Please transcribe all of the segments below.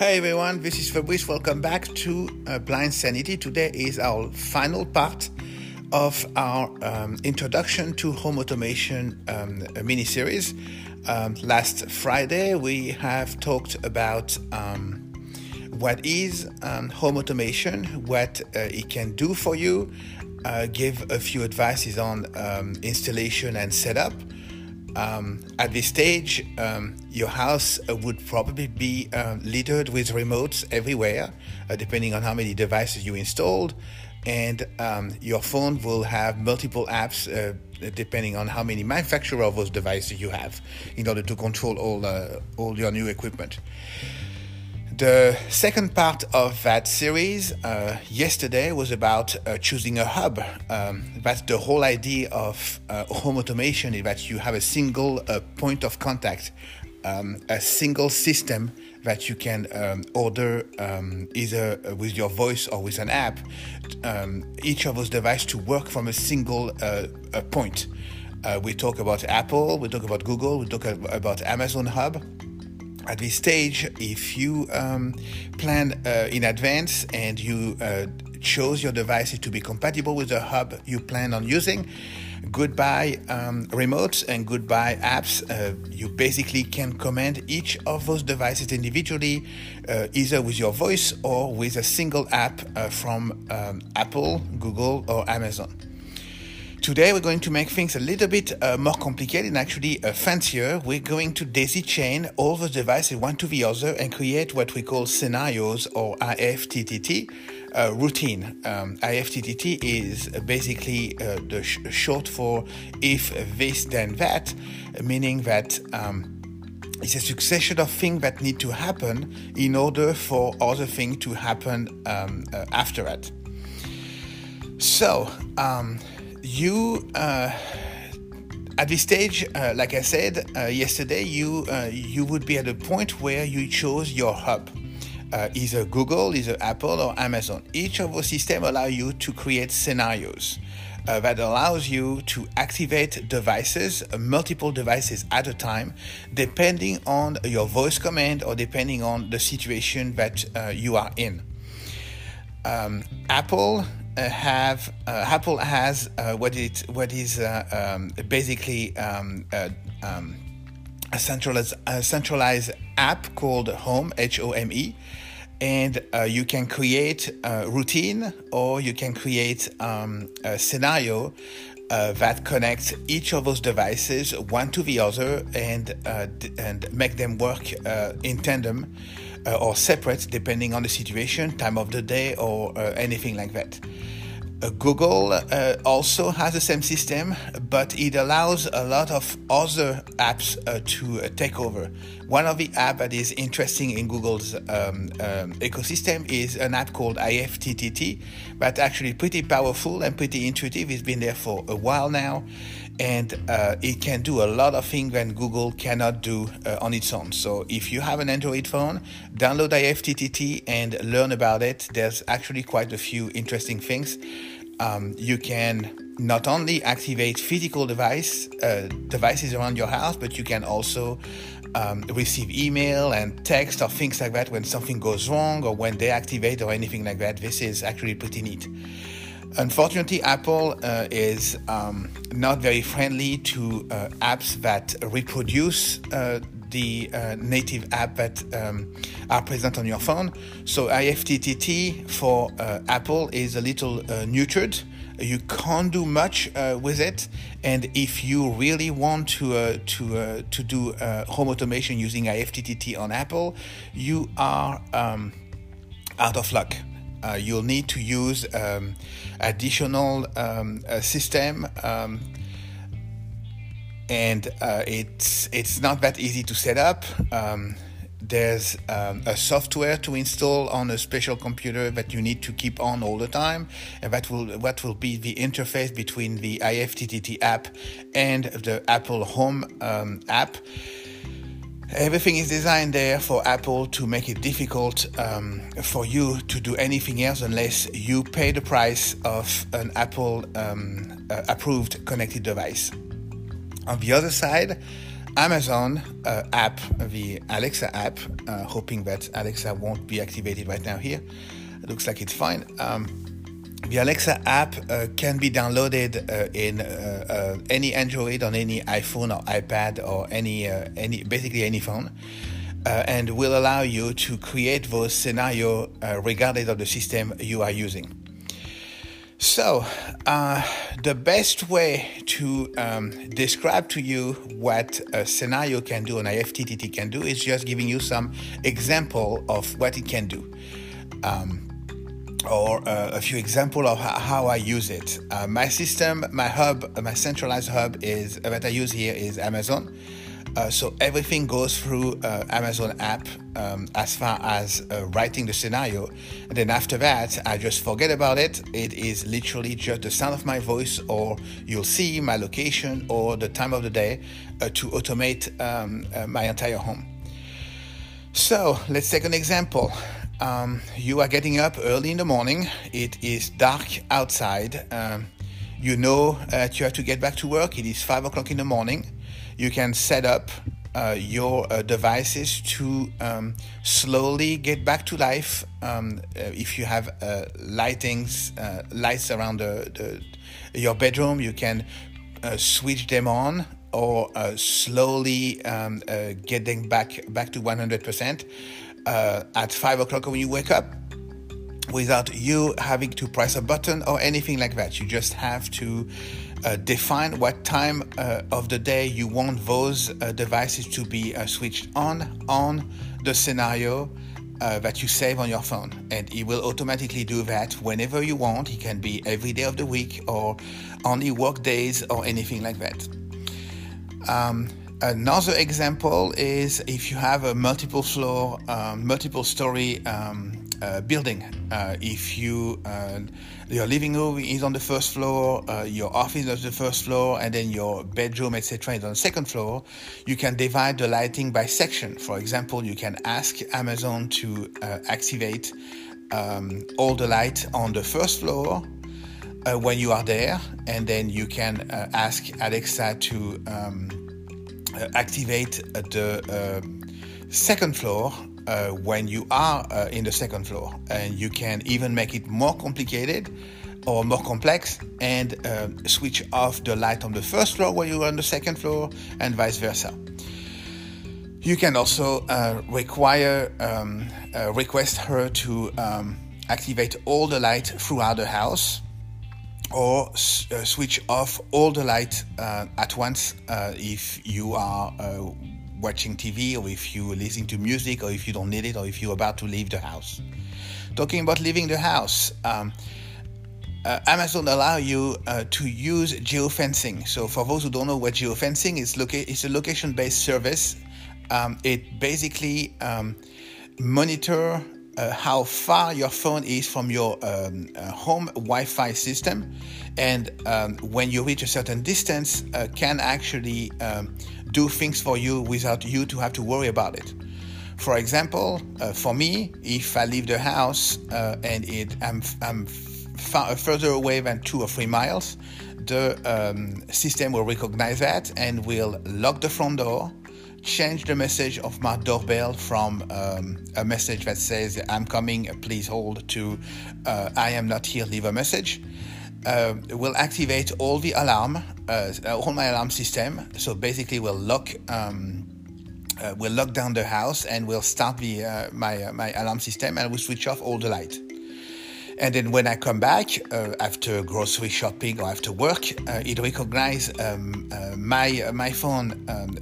Hey everyone, this is Fabrice. Welcome back to uh, Blind Sanity. Today is our final part of our um, introduction to home automation um, mini series. Um, last Friday, we have talked about um, what is um, home automation, what uh, it can do for you, uh, give a few advices on um, installation and setup. Um, at this stage, um, your house uh, would probably be uh, littered with remotes everywhere, uh, depending on how many devices you installed. And um, your phone will have multiple apps uh, depending on how many manufacturer of those devices you have in order to control all, uh, all your new equipment. The second part of that series uh, yesterday was about uh, choosing a hub. Um, that's the whole idea of uh, home automation is that you have a single uh, point of contact, um, a single system that you can um, order um, either with your voice or with an app. Um, each of those devices to work from a single uh, point. Uh, we talk about Apple, we talk about Google, we talk about Amazon Hub at this stage, if you um, plan uh, in advance and you uh, chose your devices to be compatible with the hub you plan on using, goodbye um, remotes and goodbye apps. Uh, you basically can command each of those devices individually, uh, either with your voice or with a single app uh, from um, Apple, Google, or Amazon. Today we're going to make things a little bit uh, more complicated and actually uh, fancier. We're going to daisy chain all the devices one to the other and create what we call scenarios or IFTTT uh, routine. Um, IFTTT is basically uh, the sh- short for if this then that, meaning that um, it's a succession of things that need to happen in order for other things to happen um, uh, after it. So, um, you uh, at this stage, uh, like I said uh, yesterday, you uh, you would be at a point where you chose your hub, uh, either Google, either Apple, or Amazon. Each of those systems allow you to create scenarios. Uh, that allows you to activate devices, multiple devices at a time, depending on your voice command or depending on the situation that you are in. Um, Apple have uh, Apple has uh, what it what is uh, um, basically um, uh, um, a centralized a centralized app called Home H O M E, and uh, you can create a routine or you can create um, a scenario. that connects each of those devices one to the other and and make them work in tandem uh, or separate depending on the situation, time of the day, or uh, anything like that. Uh, Google uh, also has the same system, but it allows a lot of other apps uh, to uh, take over. One of the apps that is interesting in Google's um, um, ecosystem is an app called IFTTT, but actually pretty powerful and pretty intuitive. It's been there for a while now, and uh, it can do a lot of things that Google cannot do uh, on its own. So if you have an Android phone, download IFTTT and learn about it. There's actually quite a few interesting things. Um, you can not only activate physical device uh, devices around your house, but you can also um, receive email and text or things like that when something goes wrong or when they activate or anything like that. This is actually pretty neat. Unfortunately, Apple uh, is um, not very friendly to uh, apps that reproduce uh, the uh, native app that um, are present on your phone. So IFTTT for uh, Apple is a little uh, neutered. You can't do much with it, and if you really want to to to do home automation using IFTTT on Apple, you are um, out of luck uh, you'll need to use um, additional um, system um, and uh, it's it's not that easy to set up. Um, there's um, a software to install on a special computer that you need to keep on all the time and that will what will be the interface between the IFTTT app and the Apple Home um, app Everything is designed there for Apple to make it difficult um, for you to do anything else unless you pay the price of an Apple um, uh, approved connected device. On the other side, Amazon uh, app, the Alexa app, uh, hoping that Alexa won't be activated right now here. It looks like it's fine. Um, the Alexa app uh, can be downloaded uh, in uh, uh, any Android on any iPhone or iPad or any any basically any phone. and will allow you to create those scenarios regardless of the system you are using. So, uh, the best way to um, describe to you what a scenario can do and IFTTT can do is just giving you some example of what it can do. Um, or uh, a few example of how I use it. Uh, my system, my hub, my centralized hub is that I use here is Amazon. Uh, so everything goes through uh, Amazon app um, as far as uh, writing the scenario. And then after that, I just forget about it. It is literally just the sound of my voice, or you'll see my location or the time of the day uh, to automate um, uh, my entire home. So let's take an example. Um, you are getting up early in the morning. It is dark outside. Um, you know that you have to get back to work. It is five o'clock in the morning you can set up uh, your uh, devices to um, slowly get back to life. Um, uh, if you have uh, lightings, uh, lights around the, the, your bedroom, you can uh, switch them on or slowly um, get them back back to 100% at five o'clock when you wake up without you having to press a button or anything like that. You just have to uh, define what time uh, of the day you want those uh, devices to be uh, switched on on the scenario uh, that you save on your phone. And it will automatically do that whenever you want. It can be every day of the week or only work days or anything like that. Um, another example is if you have a multiple floor um, multiple story um, uh, building. Uh, if you uh, your living room is on the first floor, uh, your office is on the first floor, and then your bedroom, etc., is on the second floor, you can divide the lighting by section. For example, you can ask Amazon to uh, activate um, all the light on the first floor. Uh, when you are there, and then you can ask Alexa to um, activate the second floor uh, when you are uh, in the second floor. And you can even make it more complicated or more complex and uh, switch off the light on the first floor when you're on the second floor and vice versa. You can also uh, require, um, uh, request her to um, activate all the light throughout the house or uh, switch off all the light at once if you are watching TV or if you're listening to music or if you don't need it or if you're about to leave the house. Talking about leaving the house, um, uh, Amazon allow you uh, to use geofencing. So for those who don't know what geofencing is, loca- it's a location-based service. Um, it basically um, monitor uh, how far your phone is from your um, uh, home Wi-Fi system, and um, when you reach a certain distance, uh, can actually um, do things for you without you to have to worry about it. For example, uh, for me, if I leave the house uh, and it, I'm, I'm f- further away than two or three miles, the um, system will recognize that and will lock the front door, change the message of my doorbell from um, a message that says, I'm coming, please hold, to uh, I am not here, leave a message uh, will activate all the alarm, uh, all my alarm system. So basically, we'll lock. Um, uh, we'll lock down the house and we'll start the uh, my uh, my alarm system and we'll switch off all the light. And then when I come back uh, after grocery shopping or after work, it recognizes um, my my phone um,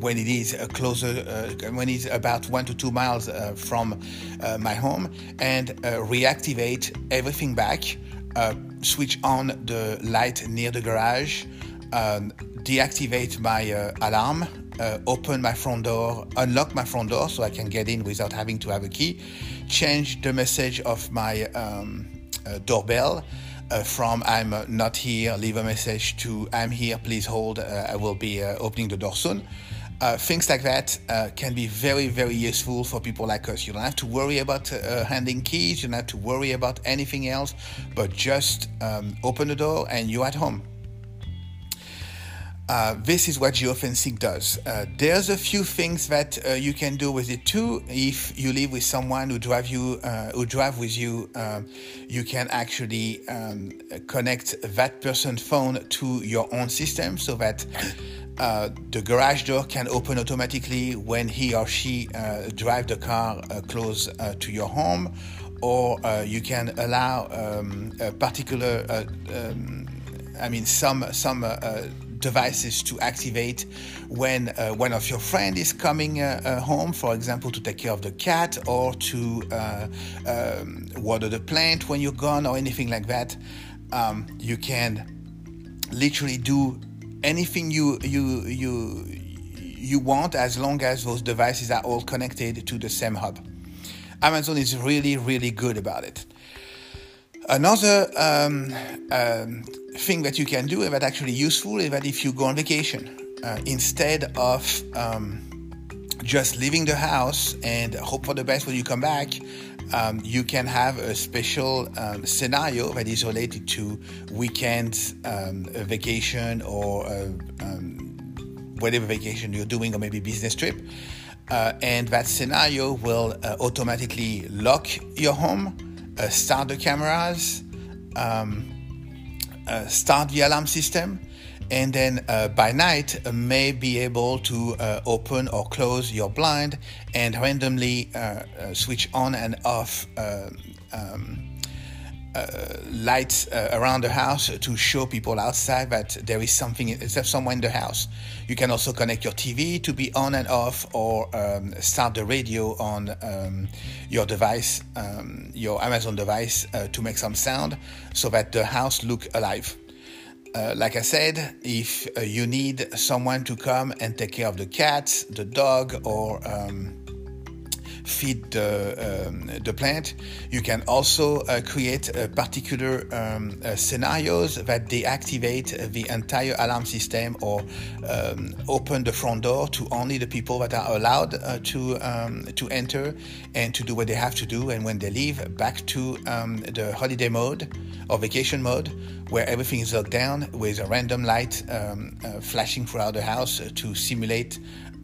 when it is uh, closer, uh, when it's about one to two miles uh, from my home, and reactivate everything back, switch on the light near the garage, um, deactivate my alarm, uh, open my front door, unlock my front door so I can get in without having to have a key, change the message of my um, uh, doorbell. Uh, from I'm not here, leave a message to I'm here, please hold, I will be opening the door soon. Uh, things like that uh, can be very, very useful for people like us. You don't have to worry about uh, handing keys, you don't have to worry about anything else, but just um, open the door and you're at home. Uh, this is what geofencing does. Uh, there's a few things that uh, you can do with it too. If you live with someone who drive you, uh, who drive with you, um, you can actually um, connect that person's phone to your own system so that uh, the garage door can open automatically when he or she uh, drive the car close to your home, or you can allow um, a particular, um, I mean, some some devices to activate when uh, one of your friend is coming uh, uh, home, for example, to take care of the cat or to uh, um, water the plant when you're gone or anything like that. Um, you can literally do anything you you you you want as long as those devices are all connected to the same hub. Amazon is really really good about it. Another um, um, thing that you can do that actually useful is that if you go on vacation, uh, instead of um, just leaving the house and hope for the best when you come back, um, you can have a special um, scenario that is related to weekend um, vacation or uh, whatever vacation you're doing or maybe business trip. Uh, and that scenario will uh, automatically lock your home uh, start the cameras, um, start the alarm system, and then uh, by night uh, may be able to uh, open or close your blind and randomly uh, switch on and off um, uh, lights uh, around the house to show people outside that there is something, there's someone in the house. You can also connect your TV to be on and off, or um, start the radio on um, your device, um, your Amazon device, uh, to make some sound, so that the house look alive. Uh, like I said, if uh, you need someone to come and take care of the cats, the dog, or um, feed the, um, the plant. You can also uh, create uh, particular um, uh, scenarios that deactivate the entire alarm system or um, open the front door to only the people that are allowed to um, to enter and to do what they have to do. And when they leave, back to um, the holiday mode or vacation mode, where everything is locked down with a random light um, uh, flashing throughout the house to simulate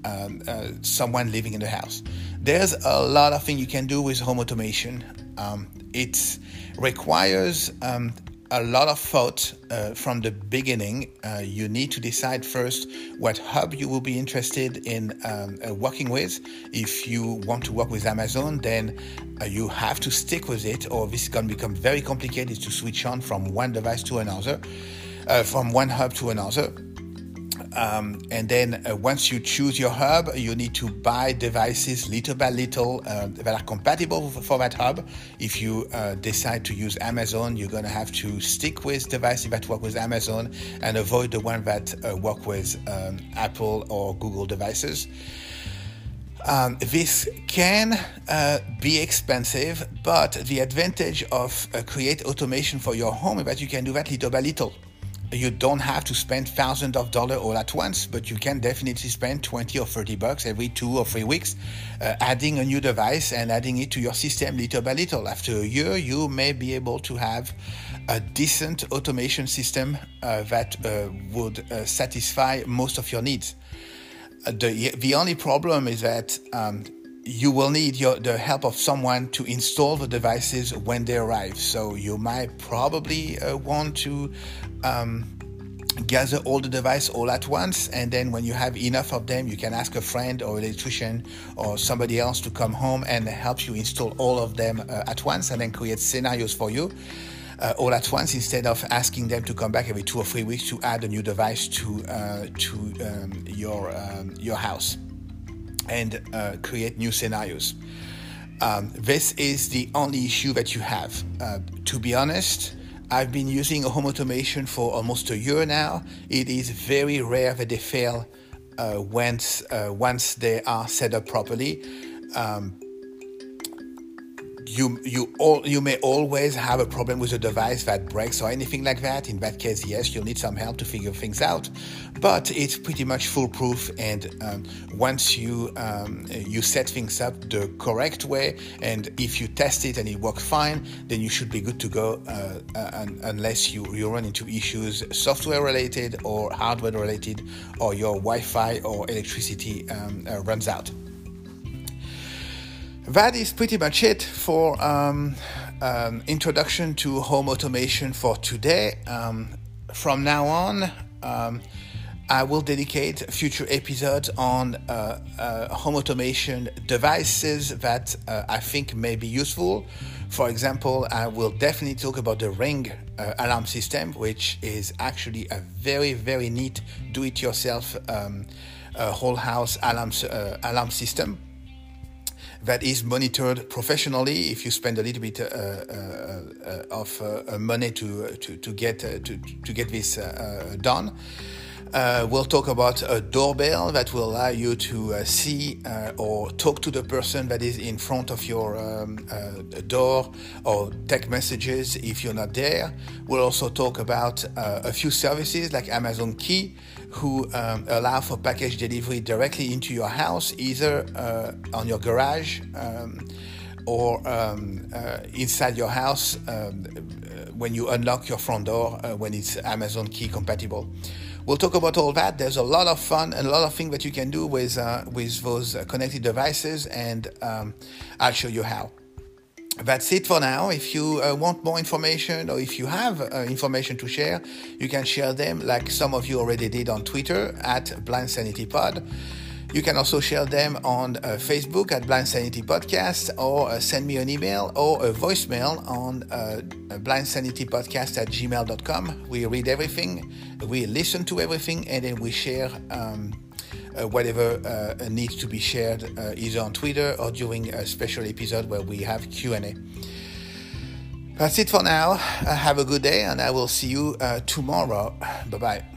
um, uh, someone living in the house. There's a lot of things you can do with home automation. Um, it requires um, a lot of thought uh, from the beginning. Uh, you need to decide first what hub you will be interested in um, uh, working with. If you want to work with Amazon, then uh, you have to stick with it, or this to become very complicated to switch on from one device to another, uh, from one hub to another. Um, and then uh, once you choose your hub, you need to buy devices little by little uh, that are compatible for that hub. If you uh, decide to use Amazon, you're going to have to stick with devices that work with Amazon and avoid the one that uh, work with um, Apple or Google devices. Um, this can uh, be expensive, but the advantage of uh, create automation for your home is that you can do that little by little you don't have to spend thousands of dollars all at once, but you can definitely spend 20 or 30 bucks every two or three weeks uh, adding a new device and adding it to your system little by little. After a year, you may be able to have a decent automation system uh, that uh, would uh, satisfy most of your needs. Uh, the, the only problem is that um, you will need your, the help of someone to install the devices when they arrive. So you might probably uh, want to um, gather all the devices all at once, and then when you have enough of them, you can ask a friend or electrician or somebody else to come home and help you install all of them uh, at once, and then create scenarios for you. Uh, all at once instead of asking them to come back every two or three weeks to add a new device to uh, to um, your um, your house and uh, create new scenarios. Um, this is the only issue that you have. Uh, to be honest, I've been using a home automation for almost a year now. It is very rare that they fail uh, once uh, once they are set up properly. Um, you you all you may always have a problem with a device that breaks or anything like that. In that case, yes, you'll need some help to figure things out. But it's pretty much foolproof, and um, once you um, you set things up the correct way, and if you test it and it works fine, then you should be good to go. Uh, uh, unless you you run into issues software related or hardware related, or your Wi-Fi or electricity um, uh, runs out that is pretty much it for um, um, introduction to home automation for today. Um, from now on, um, I will dedicate future episodes on uh, uh, home automation devices that uh, I think may be useful. For example, I will definitely talk about the Ring uh, alarm system, which is actually a very, very neat do-it-yourself um, uh, whole house alarm uh, alarm system that is monitored professionally if you spend a little bit uh, uh, uh of uh, money to, to, to get to, to get this done. Uh, we'll talk about a doorbell that will allow you to uh, see uh, or talk to the person that is in front of your um, door or text messages if you're not there. We'll also talk about a few services like Amazon Key who um, allow for package delivery directly into your house, either uh, on your garage um, or um, uh, inside your house um, when you unlock your front door uh, when it's Amazon Key compatible. We'll talk about all that. There's a lot of fun and a lot of things that you can do with uh, with those uh, connected devices, and um, I'll show you how that's it for now. If you uh, want more information or if you have uh, information to share, you can share them like some of you already did on Twitter at Blind Sanity Pod. You can also share them on uh, Facebook at Blind Sanity Podcast or uh, send me an email or a voicemail on uh, blindsanitypodcast at gmail.com. We read everything, we listen to everything, and then we share. Um, uh, whatever uh, needs to be shared uh, either on Twitter or during a special episode where we have Q&A. That's it for now. have a good day and I will see you tomorrow. Bye-bye.